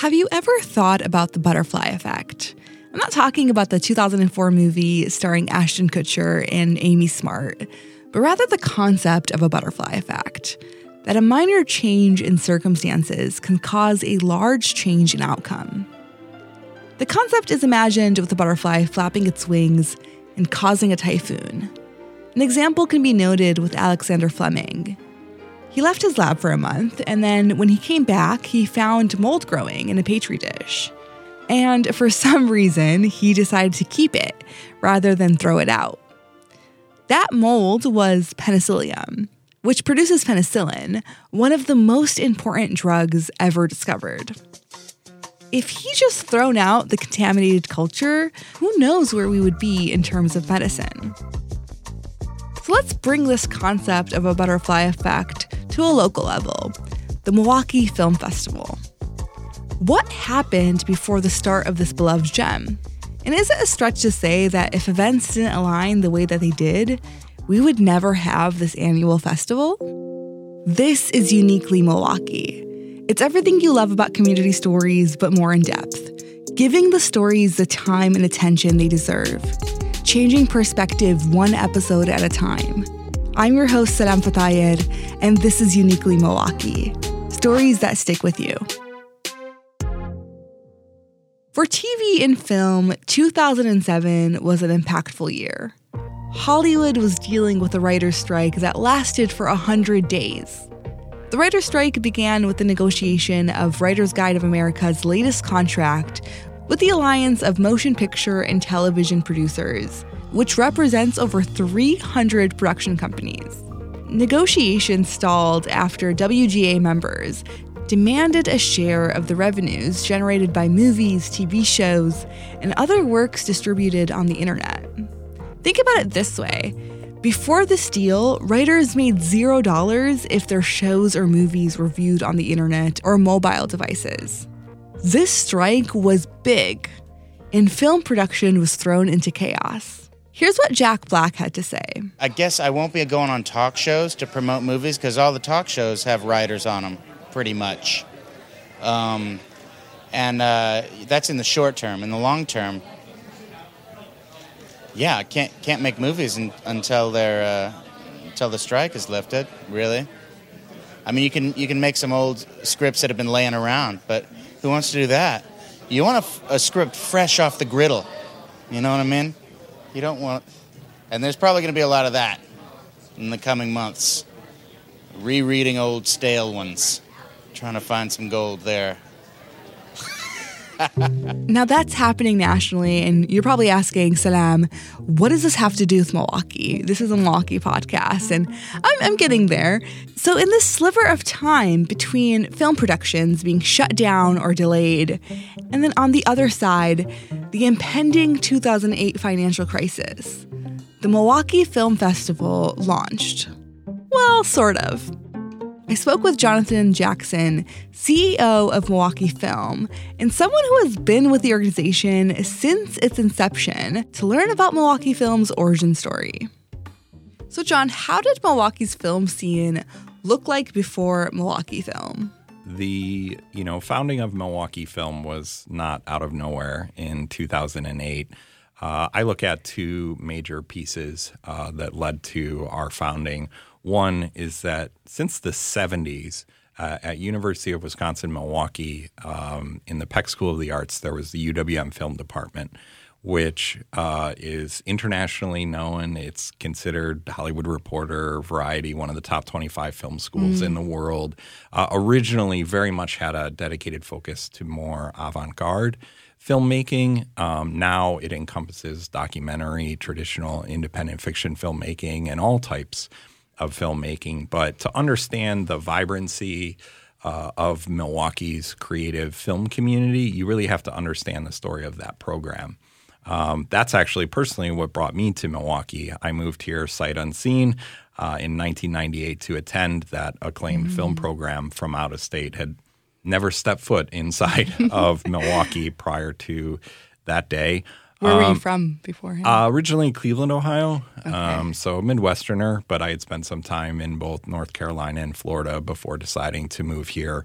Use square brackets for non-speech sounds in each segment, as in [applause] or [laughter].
Have you ever thought about the butterfly effect? I'm not talking about the 2004 movie starring Ashton Kutcher and Amy Smart, but rather the concept of a butterfly effect that a minor change in circumstances can cause a large change in outcome. The concept is imagined with a butterfly flapping its wings and causing a typhoon. An example can be noted with Alexander Fleming. He left his lab for a month, and then when he came back, he found mold growing in a petri dish. And for [laughs] some reason, he decided to keep it rather than throw it out. That mold was penicillium, which produces penicillin, one of the most important drugs ever discovered. If he just thrown out the contaminated culture, who knows where we would be in terms of medicine? So let's bring this concept of a butterfly effect to a local level the Milwaukee Film Festival. What happened before the start of this beloved gem? And is it a stretch to say that if events didn't align the way that they did, we would never have this annual festival? This is uniquely Milwaukee. It's everything you love about community stories, but more in depth, giving the stories the time and attention they deserve, changing perspective one episode at a time. I'm your host, Salam Fatayer, and this is Uniquely Milwaukee stories that stick with you. For TV and film, 2007 was an impactful year. Hollywood was dealing with a writer's strike that lasted for 100 days. The writer's strike began with the negotiation of Writers Guild of America's latest contract with the Alliance of Motion Picture and Television Producers, which represents over 300 production companies. Negotiations stalled after WGA members demanded a share of the revenues generated by movies, TV shows, and other works distributed on the internet. Think about it this way before this deal, writers made zero dollars if their shows or movies were viewed on the internet or mobile devices. This strike was big, and film production was thrown into chaos. Here's what Jack Black had to say. I guess I won't be going on talk shows to promote movies because all the talk shows have writers on them pretty much. Um, and uh, that's in the short term. In the long term, yeah, can't can't make movies in, until they're uh, until the strike is lifted. Really, I mean, you can you can make some old scripts that have been laying around, but who wants to do that? You want a, a script fresh off the griddle. You know what I mean? You don't want, and there's probably going to be a lot of that in the coming months. Rereading old stale ones trying to find some gold there. Now that's happening nationally, and you're probably asking, Salam, what does this have to do with Milwaukee? This is a Milwaukee podcast, and I'm, I'm getting there. So, in this sliver of time between film productions being shut down or delayed, and then on the other side, the impending 2008 financial crisis, the Milwaukee Film Festival launched. Well, sort of. I spoke with Jonathan Jackson, CEO of Milwaukee Film, and someone who has been with the organization since its inception to learn about Milwaukee Film's origin story. So, John, how did Milwaukee's film scene look like before Milwaukee Film? The you know founding of Milwaukee Film was not out of nowhere in 2008. Uh, I look at two major pieces uh, that led to our founding. One is that since the 70s, uh, at University of Wisconsin Milwaukee, um, in the Peck School of the Arts, there was the UWM Film Department, which uh, is internationally known. It's considered Hollywood Reporter, Variety, one of the top 25 film schools mm. in the world. Uh, originally, very much had a dedicated focus to more avant-garde filmmaking. Um, now it encompasses documentary, traditional independent fiction filmmaking, and all types of filmmaking, but to understand the vibrancy uh, of Milwaukee's creative film community, you really have to understand the story of that program. Um, that's actually personally what brought me to Milwaukee. I moved here sight unseen uh, in 1998 to attend that acclaimed mm-hmm. film program from out of state. Had never stepped foot inside [laughs] of Milwaukee prior to that day. Where were you um, from beforehand? Uh, originally Cleveland, Ohio. Okay. Um, so Midwesterner, but I had spent some time in both North Carolina and Florida before deciding to move here.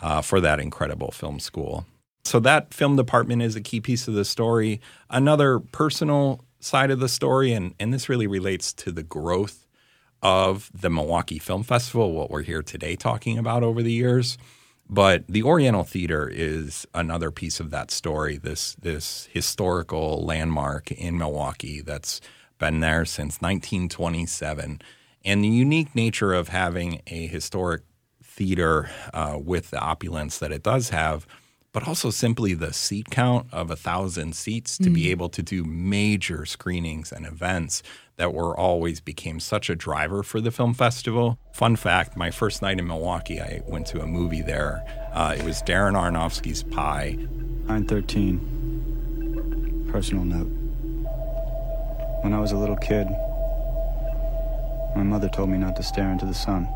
uh, for that incredible film school. So that film department is a key piece of the story. Another personal side of the story, and, and this really relates to the growth of the Milwaukee Film Festival, what we're here today talking about over the years. But the Oriental Theater is another piece of that story, this this historical landmark in Milwaukee that's been there since 1927. And the unique nature of having a historic theater uh, with the opulence that it does have – but also simply the seat count of a thousand seats to mm. be able to do major screenings and events that were always became such a driver for the film festival. Fun fact: my first night in Milwaukee, I went to a movie there. Uh, it was Darren Aronofsky's Pi. 913. Personal note. When I was a little kid, my mother told me not to stare into the sun.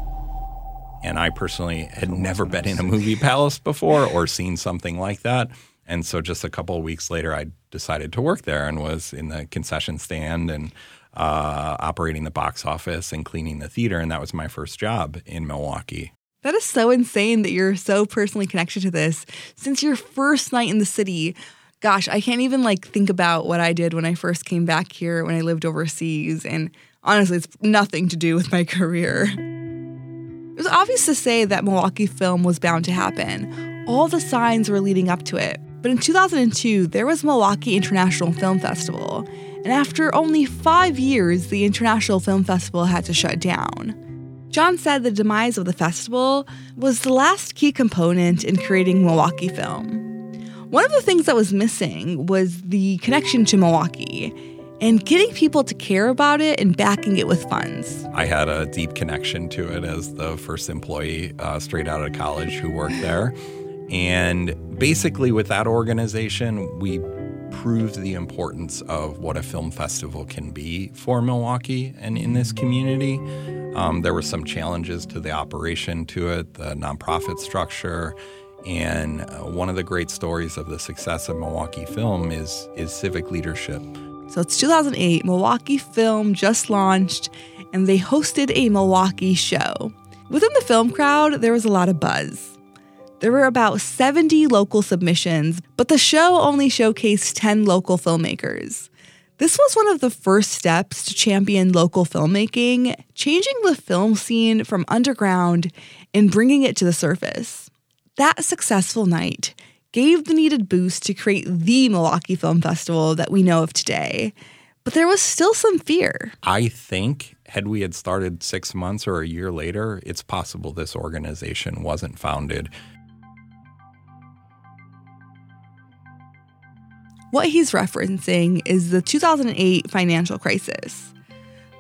And I personally had never been in a movie palace before or seen something like that. And so just a couple of weeks later, I decided to work there and was in the concession stand and uh, operating the box office and cleaning the theater. And that was my first job in Milwaukee. That is so insane that you're so personally connected to this since your first night in the city. Gosh, I can't even like think about what I did when I first came back here when I lived overseas. And honestly, it's nothing to do with my [laughs] career. It was obvious to say that Milwaukee film was bound to happen. All the signs were leading up to it. But in 2002, there was Milwaukee International Film Festival. And after only five years, the International Film Festival had to shut down. John said the demise of the festival was the last key component in creating Milwaukee film. One of the things that was missing was the connection to Milwaukee and getting people to care about it and backing it with funds. I had a deep connection to it as the first employee uh, straight out of college who worked there. And basically, with that organization, we proved the importance of what a film festival can be for Milwaukee and in this community. Um, there were some challenges to the operation to it, the nonprofit structure. And uh, one of the great stories of the success of Milwaukee Film is, is civic leadership. So it's 2008, Milwaukee Film just launched, and they hosted a Milwaukee show. Within the film crowd, there was a lot of buzz. There were about 70 local submissions, but the show only showcased 10 local filmmakers. This was one of the first steps to champion local filmmaking, changing the film scene from underground and bringing it to the surface. That successful night gave the needed boost to create the Milwaukee Film Festival that we know of today. But there was still some fear. I think had we had started six months or a year later, it's possible this organization wasn't founded. What he's referencing is the 2008 financial crisis.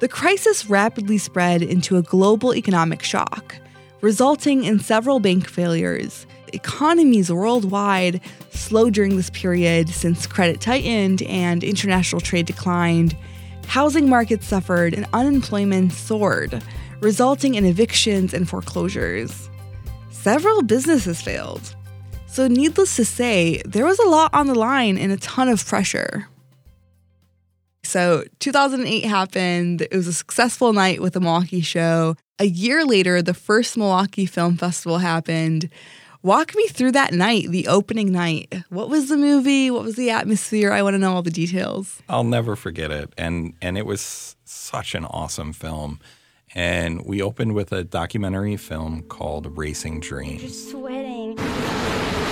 The crisis rapidly spread into a global economic shock, resulting in several bank failures economies worldwide slowed during this period since credit tightened and international trade declined. Housing markets suffered and unemployment soared, resulting in evictions and foreclosures. Several businesses failed. So, needless to say, there was a lot on the line and a ton of pressure. So, 2008 happened. It was a successful night with the Milwaukee show. A year later, the first Milwaukee Film Festival happened. Walk me through that night, the opening night. What was the movie? What was the atmosphere? I want to know all the details. I'll never forget it. And and it was such an awesome film. And we opened with a documentary film called Racing Dreams. Just sweating.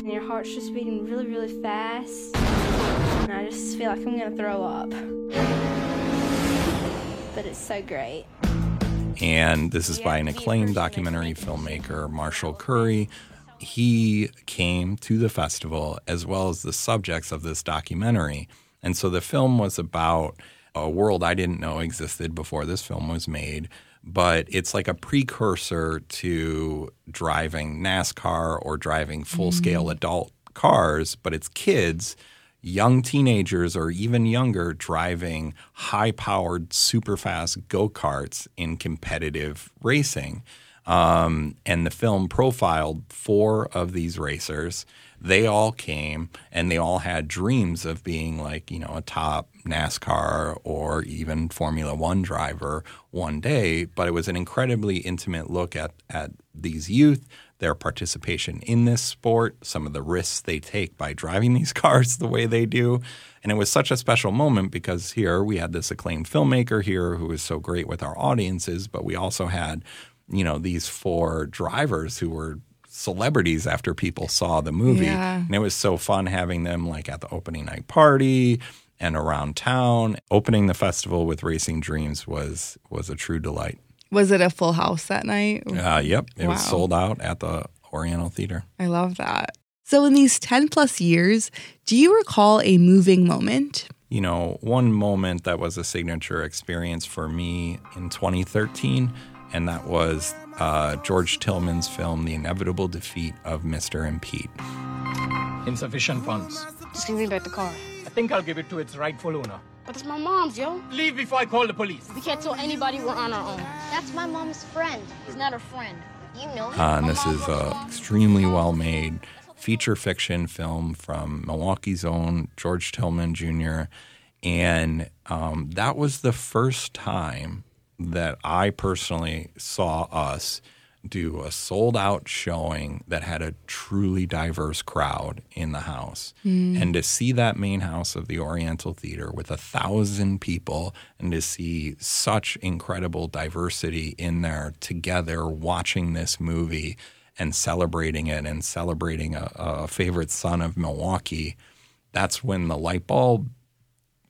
And your heart's just beating really, really fast. And I just feel like I'm to throw up. But it's so great. And this is by an acclaimed documentary filmmaker, Marshall Curry, he came to the festival as well as the subjects of this documentary. And so the film was about a world I didn't know existed before this film was made, but it's like a precursor to driving NASCAR or driving full scale mm. adult cars, but it's kids, young teenagers, or even younger driving high powered, super fast go karts in competitive racing. Um, and the film profiled four of these racers. They all came and they all had dreams of being like, you know, a top NASCAR or even Formula One driver one day. But it was an incredibly intimate look at, at these youth, their participation in this sport, some of the risks they take by driving these [laughs] cars the way they do. And it was such a special moment because here we had this acclaimed filmmaker here who was so great with our audiences, but we also had, you know, these four drivers who were celebrities after people saw the movie. Yeah. And it was so fun having them like at the opening night party and around town. Opening the festival with Racing Dreams was was a true delight. Was it a full house that night? Uh, yep, it was sold out at the Oriental Theater. I love that. So, in these 10 plus years, do you recall a moving moment? You know, one moment that was a signature experience for me in 2013, and that was uh, George Tillman's film, The Inevitable Defeat of Mr. and Pete. Insufficient funds. Just give me back the car. I think I'll give it to its rightful owner. But it's my mom's, yo. Leave before I call the police. We can't tell anybody we're on our own. That's my mom's friend. He's not a friend. You know him. Uh, and this is an extremely well made feature fiction film from Milwaukee's own George Tillman Jr. And um, that was the first time that I personally saw us do a sold out showing that had a truly diverse crowd in the house. Hmm. And to see that main house of the Oriental Theater with a thousand people and to see such incredible diversity in there together watching this movie and celebrating it and celebrating a, a favorite son of Milwaukee, that's when the light bulb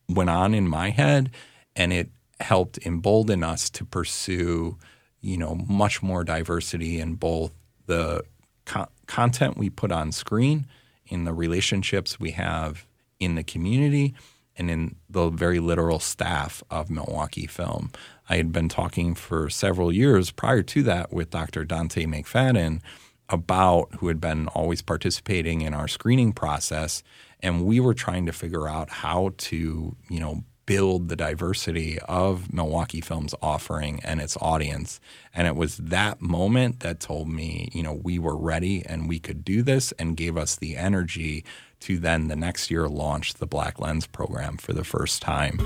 went on in my head and it helped embolden us to pursue you know much more diversity in both the co- content we put on screen in the relationships we have in the community and in the very literal staff of Milwaukee Film. I had been talking for several years prior to that with Dr. Donte McFadden about who had been always participating in our screening process and we were trying to figure out how to, you know, build the diversity of Milwaukee Film's offering and its audience. And it was that moment that told me, you know, we were ready and we could do this and gave us the energy to then the next year launch the Black Lens program for the first time.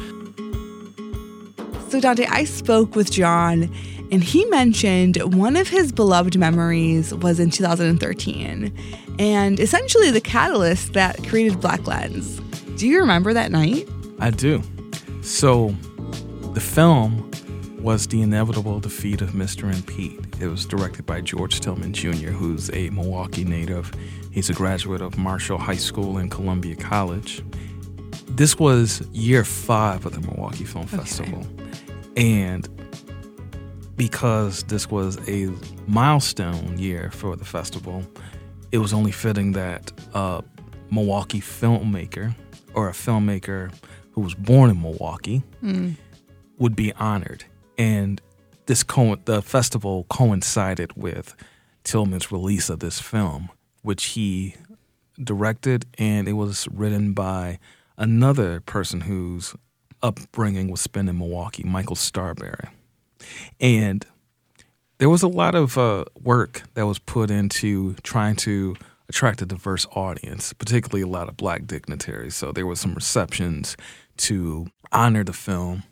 So, Donte, I spoke with John, and he mentioned one of his beloved memories was in 2013, and essentially the catalyst that created Black Lens. Do you remember that night? I do. So, the film was The Inevitable Defeat of Mr. and Pete. It was directed by George Tillman Jr., who's a Milwaukee native. He's a graduate of Marshall High School and Columbia College. This was year five of the Milwaukee Film Festival. And because this was a milestone year for the festival, it was only fitting that a Milwaukee filmmaker or a filmmaker who was born in Milwaukee would be honored. And this co- the festival coincided with Tillman's release of this film, which he directed, and it was written by another person whose upbringing was spent in Milwaukee, Michael Starrbury. And there was a lot of uh, work that was put into trying to attract a diverse audience, particularly a lot of black dignitaries. So there was some receptions to honor the film,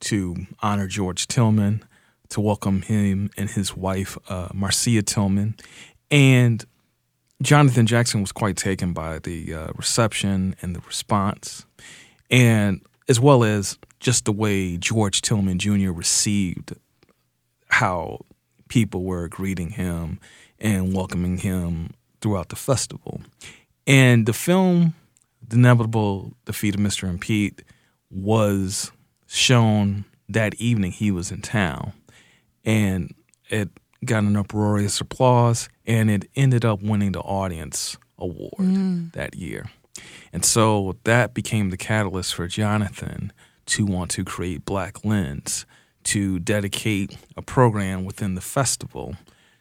to honor George Tillman, to welcome him and his wife, uh, Marcia Tillman. And Jonathan Jackson was quite taken by the uh, reception and the response, and as well as just the way George Tillman Jr. received how people were greeting him and welcoming him throughout the festival. And the film, Inevitable Defeat of Mr. and Pete, was shown that evening he was in town. And it got an uproarious applause, and it ended up winning the audience award mm. that year. And so that became the catalyst for Jonathan to want to create Black Lens, to dedicate a program within the festival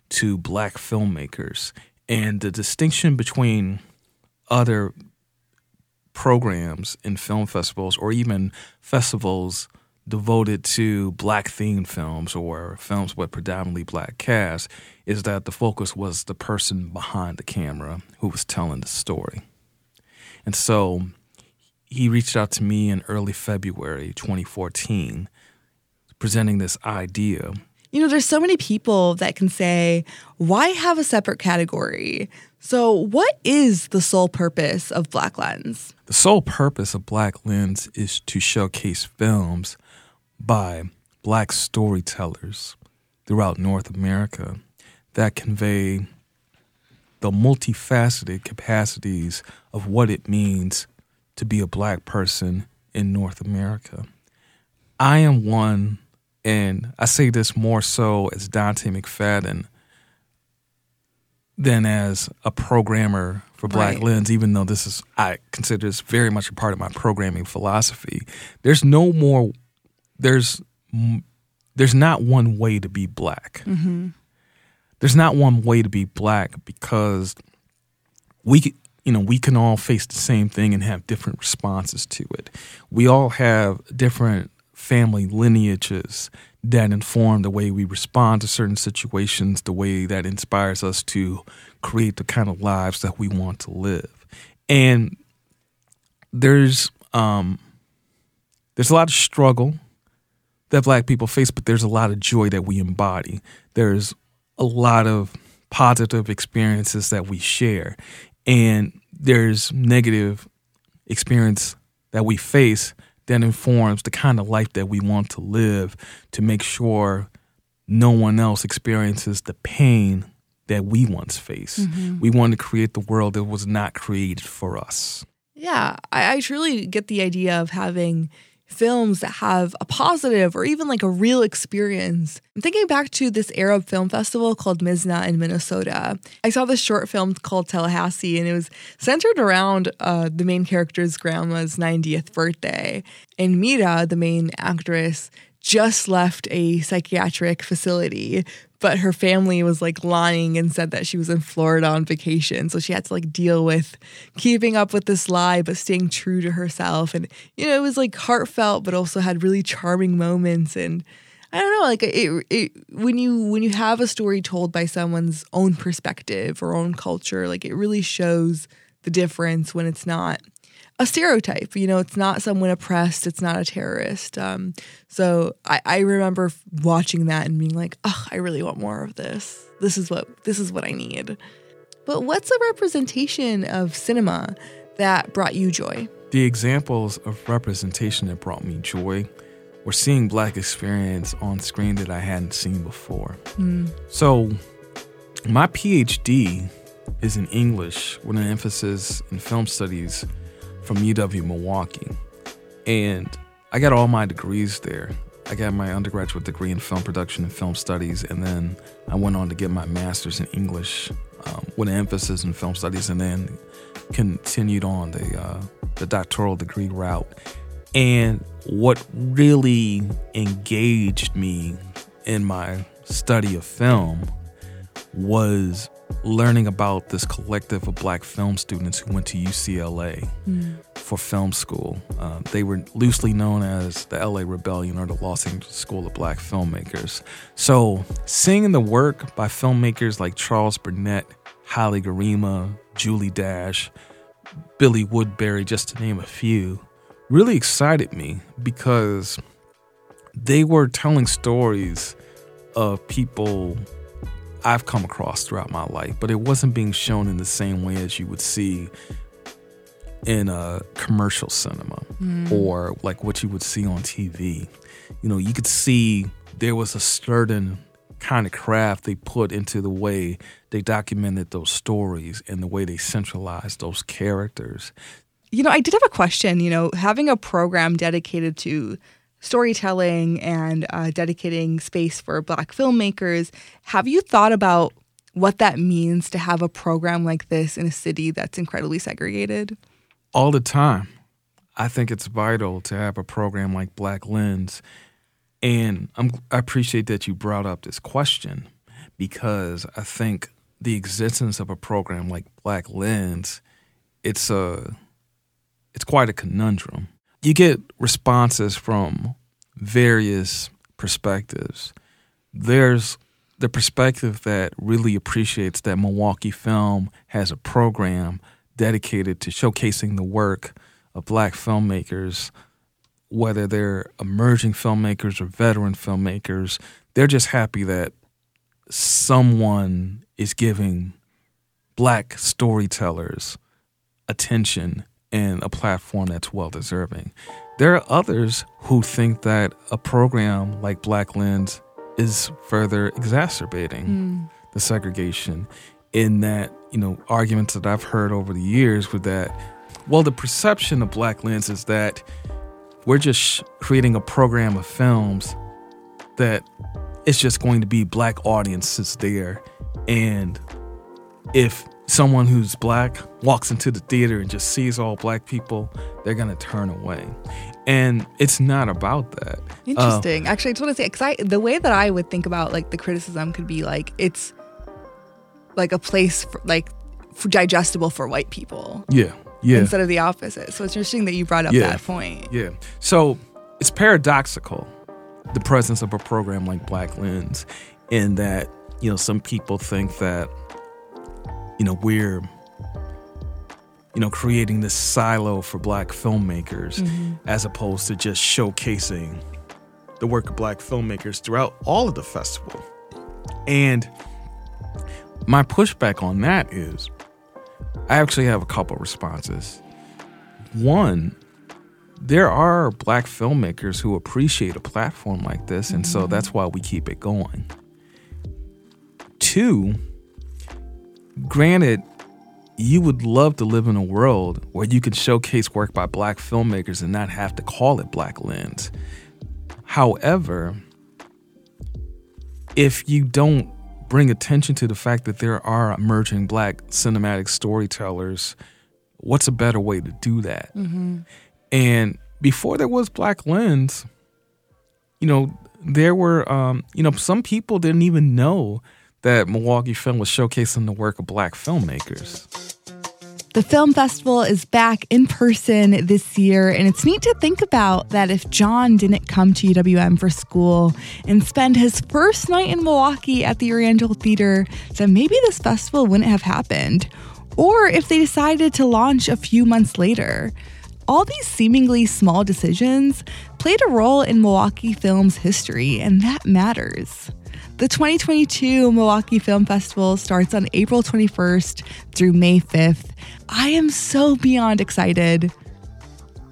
to black filmmakers. And the distinction between other programs in film festivals or even festivals devoted to black themed films or films with predominantly black cast is that the focus was the person behind the camera who was telling the story. And so he reached out to me in early February 2014 presenting this idea. You know, there's so many people that can say, why have a separate category? So, what is the sole purpose of Black Lens? The sole purpose of Black Lens is to showcase films by black storytellers throughout North America that convey the multifaceted capacities of what it means to be a black person in North America. I am one, and I say this more so as Donte McFadden than as a programmer for Black Right. Lens, even though this is, I consider this very much a part of my programming philosophy. There's no more, there's, there's not one way to be black. Mm-hmm. There's not one way to be black because we, you know, we can all face the same thing and have different responses to it. We all have different family lineages that inform the way we respond to certain situations, the way that inspires us to create the kind of lives that we want to live. And there's um there's a lot of struggle that black people face, but there's a lot of joy that we embody. There's a lot of positive experiences that we share. And there's negative experience that we face that informs the kind of life that we want to live to make sure no one else experiences the pain that we once faced. Mm-hmm. We want to create the world that was not created for us. Yeah, I, I truly get the idea of having films that have a positive or even like a real experience. I'm thinking back to this Arab film festival called Mizna in Minnesota. I saw this short film called Tallahassee, and it was centered around uh, the main character's grandma's 90th birthday. And Mira, the main actress, just left a psychiatric facility, but her family was like lying and said that she was in Florida on vacation. So she had to like deal with keeping up with this lie, but staying true to herself. And, you know, it was like heartfelt, but also had really charming moments. And I don't know, like it, it, when you, when you have a story told by someone's own perspective or own culture, like it really shows the difference when it's not a stereotype. You know, it's not someone oppressed, it's not a terrorist. Um, so I, I remember watching that and being like, oh, I really want more of this. This is what this is what I need. But what's a representation of cinema that brought you joy? The examples of representation that brought me joy were seeing black experience on screen that I hadn't seen before. So, my PhD is in English with an emphasis in film studies from UW Milwaukee. And I got all my degrees there. I got my undergraduate degree in film production and film studies, and then I went on to get my master's in English um, with an emphasis in film studies, and then continued on the uh, the doctoral degree route. And what really engaged me in my study of film was learning about this collective of black film students who went to UCLA for film school. Uh, they were loosely known as the LA Rebellion or the Los Angeles School of Black Filmmakers. So, seeing the work by filmmakers like Charles Burnett, Haile Gerima, Julie Dash, Billy Woodberry, just to name a few, really excited me because they were telling stories of people I've come across throughout my life, but it wasn't being shown in the same way as you would see in a commercial cinema mm. or like what you would see on TV. You know, you could see there was a certain kind of craft they put into the way they documented those stories and the way they centralized those characters. You know, I did have a question. You know, having a program dedicated to storytelling and uh, dedicating space for Black filmmakers, have you thought about what that means to have a program like this in a city that's incredibly segregated? all the time. I think it's vital to have a program like Black Lens. And I'm, I appreciate that you brought up this question because I think the existence of a program like Black Lens, it's a, it's quite a conundrum. You get responses from various perspectives. There's the perspective that really appreciates that Milwaukee Film has a program dedicated to showcasing the work of black filmmakers, whether they're emerging filmmakers or veteran filmmakers, They're just happy that someone is giving black storytellers attention and a platform that's well deserving. There are others who think that a program like Black Lens is further exacerbating hmm. the segregation in that, you know, arguments that I've heard over the years with that, well, the perception of Black Lens is that we're just creating a program of films that it's just going to be black audiences there. And if someone who's black walks into the theater and just sees all black people, they're to turn away. And it's not about that. Uh, Interesting. Actually, I just want to say, because I the way that I would think about like the criticism could be like it's like a place for, like for digestible for white people yeah. Yeah. instead of the opposite. So it's interesting that you brought up Yeah. that point. Yeah. So it's paradoxical, the presence of a program like Black Lens, in that, you know, some people think that, you know, we're, you know, creating this silo for black filmmakers mm-hmm. as opposed to just showcasing the work of black filmmakers throughout all of the festival. And my pushback on that is I actually have a couple responses. One, there are black filmmakers who appreciate a platform like this, and so mm-hmm. that's why we keep it going. Two, granted, you would love to live in a world where you could showcase work by black filmmakers and not have to call it Black Lens. However, if you don't bring attention to the fact that there are emerging black cinematic storytellers, what's a better way to do that? And before there was Black Lens, you know, there were, um, you know, some people didn't even know that Milwaukee Film was showcasing the work of black filmmakers. The film festival is back in person this year, and it's neat to think about that if John didn't come to UWM for school and spend his first night in Milwaukee at the Oriental Theater, then maybe this festival wouldn't have happened. Or if they decided to launch a few months later. All these seemingly small decisions played a role in Milwaukee Film's history, and that matters. The 2022 Milwaukee Film Festival starts on April 21st through May 5th. I am so beyond excited.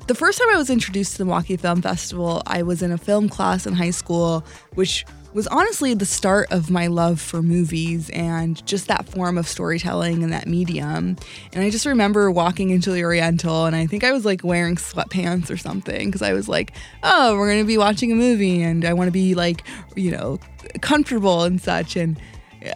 The first time I was introduced to the Milwaukee Film Festival, I was in a film class in high school, which was honestly the start of my love for movies and just that form of storytelling and that medium. And I just remember walking into the Oriental, and I think I was like wearing sweatpants or something because I was like, oh, we're going to be watching a movie and I want to be like, you know, comfortable and such. And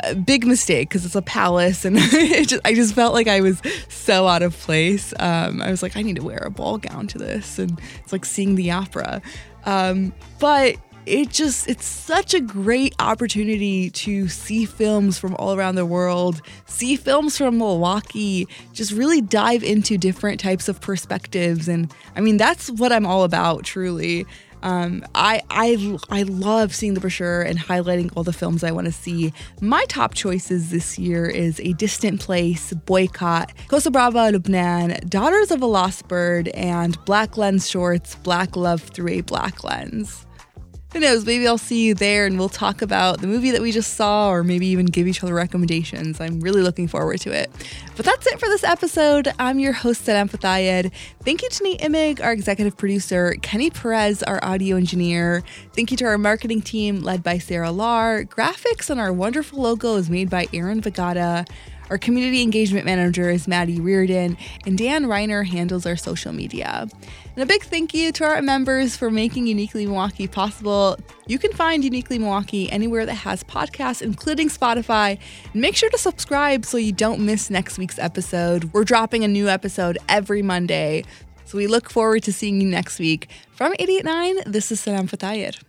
uh, big mistake because it's a palace and [laughs] just, I just felt like I was so out of place. Um, I was like, I need to wear a ball gown to this, and it's like seeing the opera. Um, but it just it's such a great opportunity to see films from all around the world, see films from Milwaukee, just really dive into different types of perspectives, and I mean that's what I'm all about, truly. Um, I I I love seeing the brochure and highlighting all the films I want to see. My top choices this year is A Distant Place, Boycott, Costa Brava, Lubnan, Daughters of a Lost Bird, and Black Lens Shorts, Black Love Through a Black Lens. Who knows? Maybe I'll see you there and we'll talk about the movie that we just saw or maybe even give each other recommendations. I'm really looking forward to it. But that's it for this episode. I'm your host, Salam Fatayer. Thank you to Nate Imig, our executive producer, Kenny Perez, our audio engineer. Thank you to our marketing team led by Sarah Lar. Graphics on our wonderful logo is made by Aaron Vagata. Our community engagement manager is Maddie Reardon, and Dan Reiner handles our social media. And a big thank you to our members for making Uniquely Milwaukee possible. You can find Uniquely Milwaukee anywhere that has podcasts, including Spotify. Make sure to subscribe so you don't miss next week's episode. We're dropping a new episode every Monday. So we look forward to seeing you next week. From 889, this is Salam Fatayer.